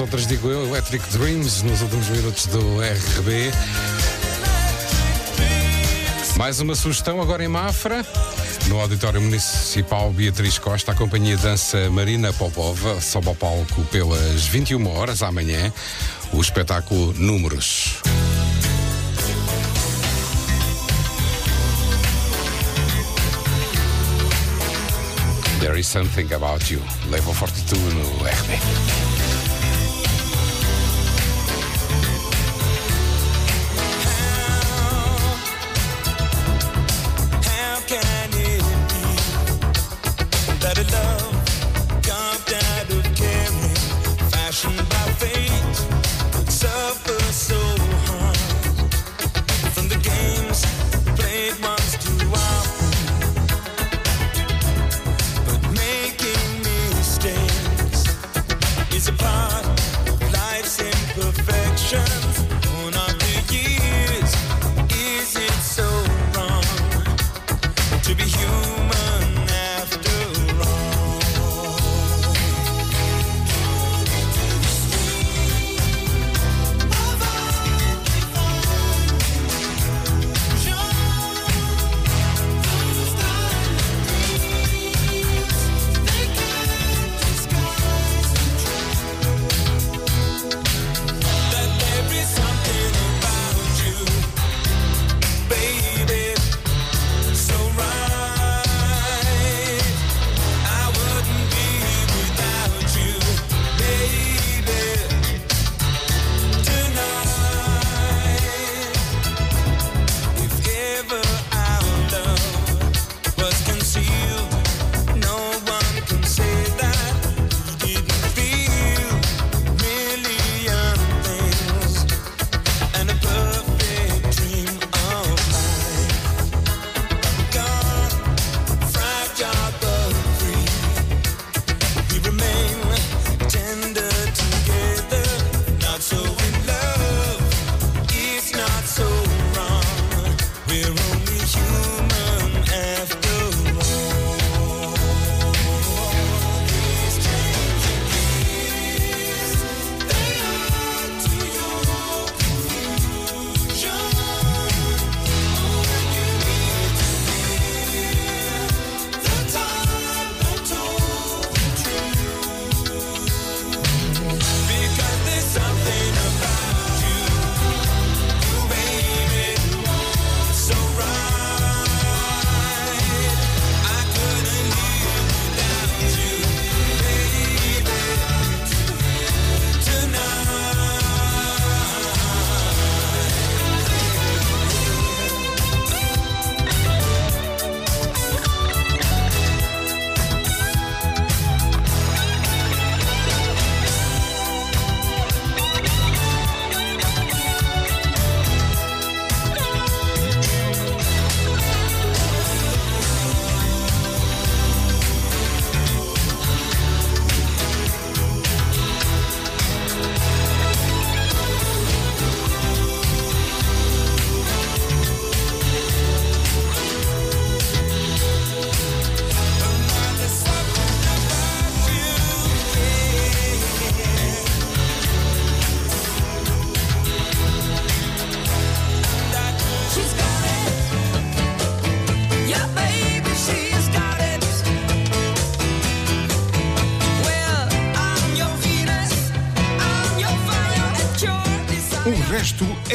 [SPEAKER 4] outras, digo eu, Electric Dreams, nos últimos minutos do RB. Mais uma sugestão agora em Mafra, no Auditório Municipal Beatriz Costa, a companhia dança Marina Popova sobe ao palco pelas 21 horas amanhã, o espetáculo Números. There is something about you. Levo Fortitude no RB.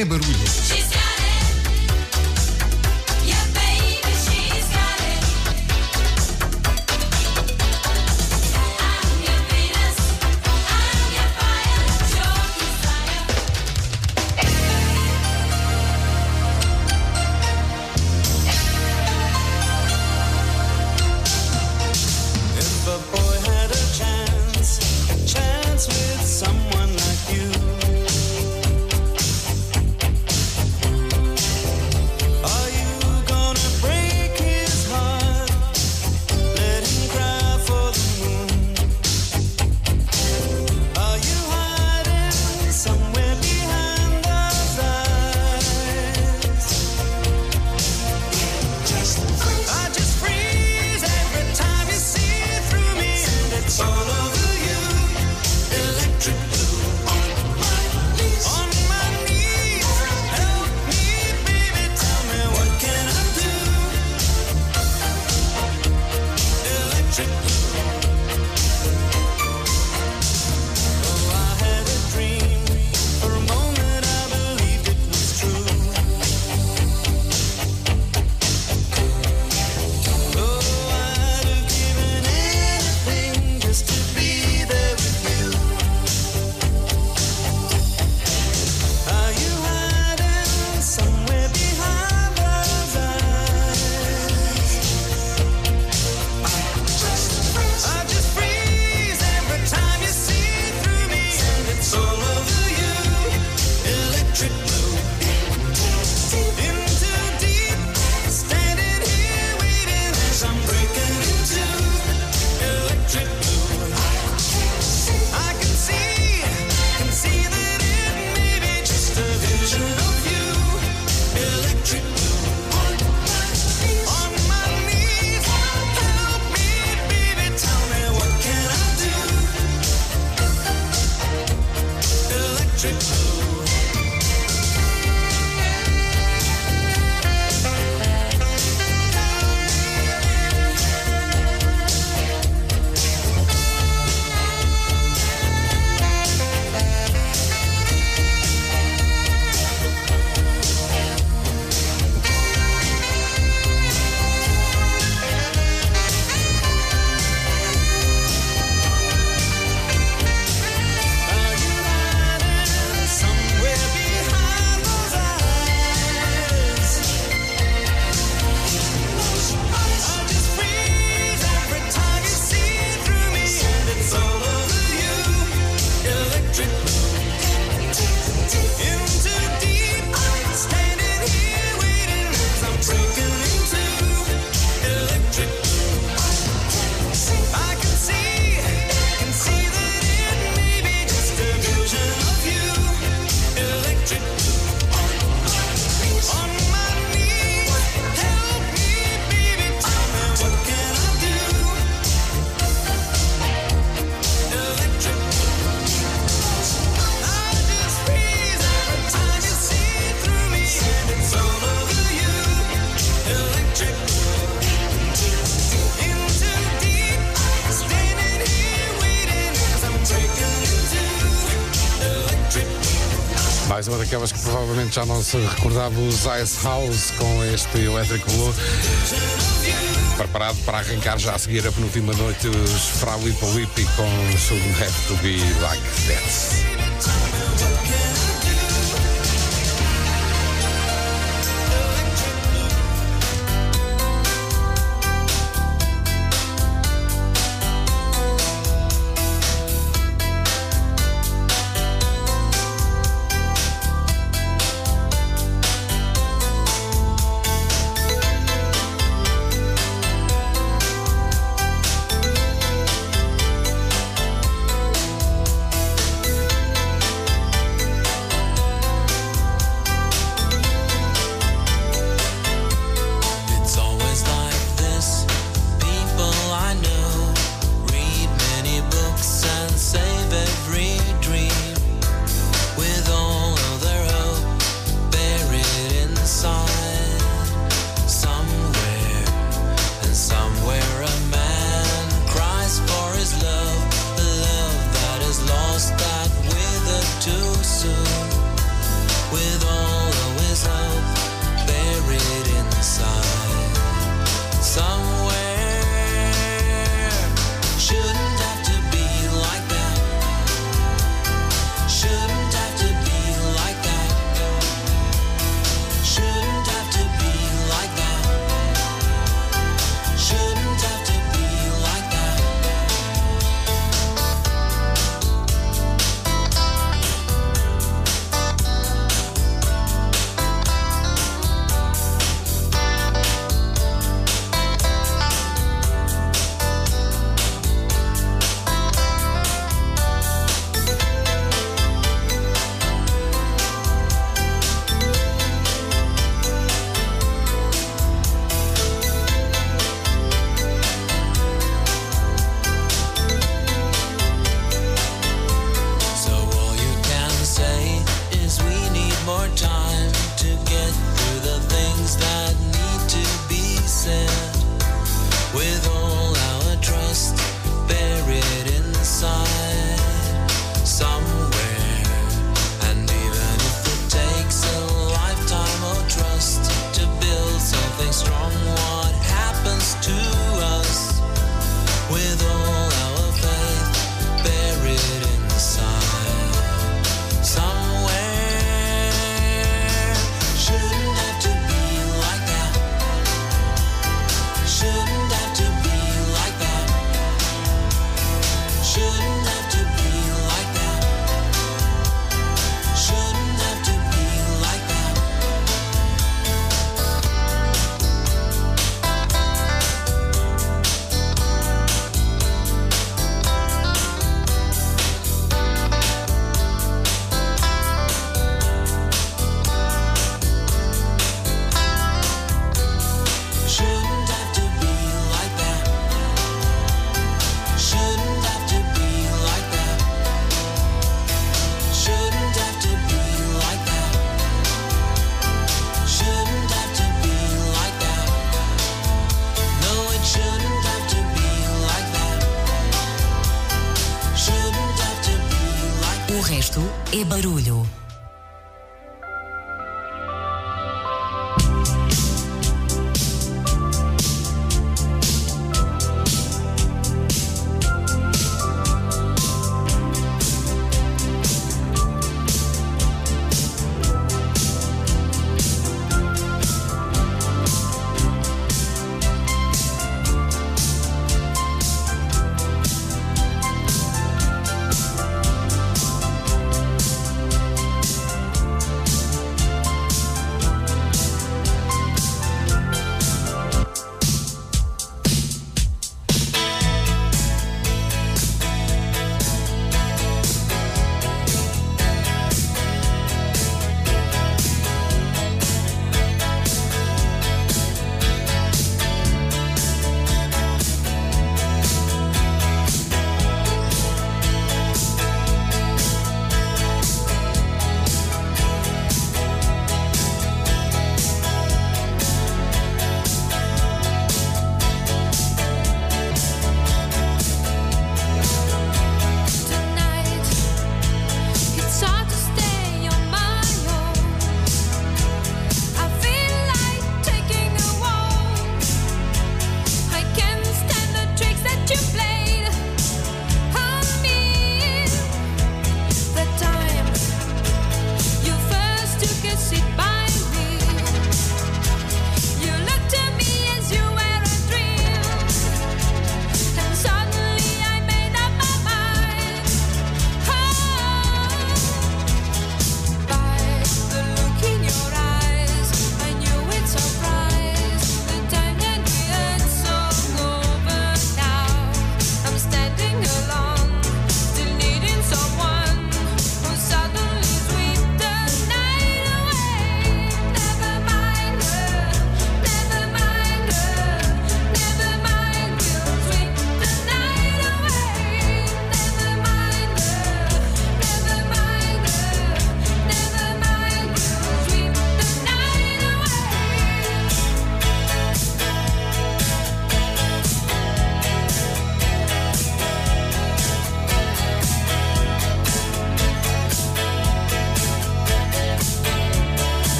[SPEAKER 18] é barulho.
[SPEAKER 3] já não se recordava os Ice House com este Electric Blue. Preparado para arrancar já a seguir a penúltima noite os Fraulipolipi com Shouldn't Have to Be Like That.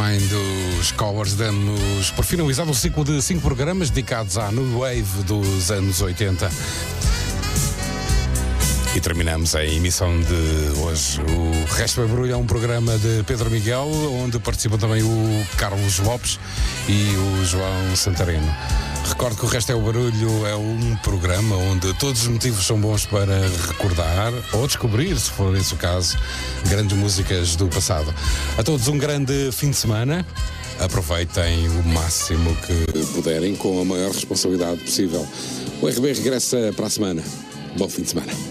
[SPEAKER 3] Nevermind dos Cowers damos por finalizado um ciclo de cinco programas dedicados à New Wave dos anos 80. E terminamos a emissão de hoje. O Resto é Barulho é um programa de Pedro Miguel, onde participam também o Carlos Lopes e o João Santareno. Recordo que o Resto é o Barulho é um programa onde todos os motivos são bons para recordar ou descobrir, se for esse o caso, grandes músicas do passado. A todos um grande fim de semana. Aproveitem o máximo que puderem com a maior responsabilidade possível. O RB regressa para a semana. Bom fim de semana.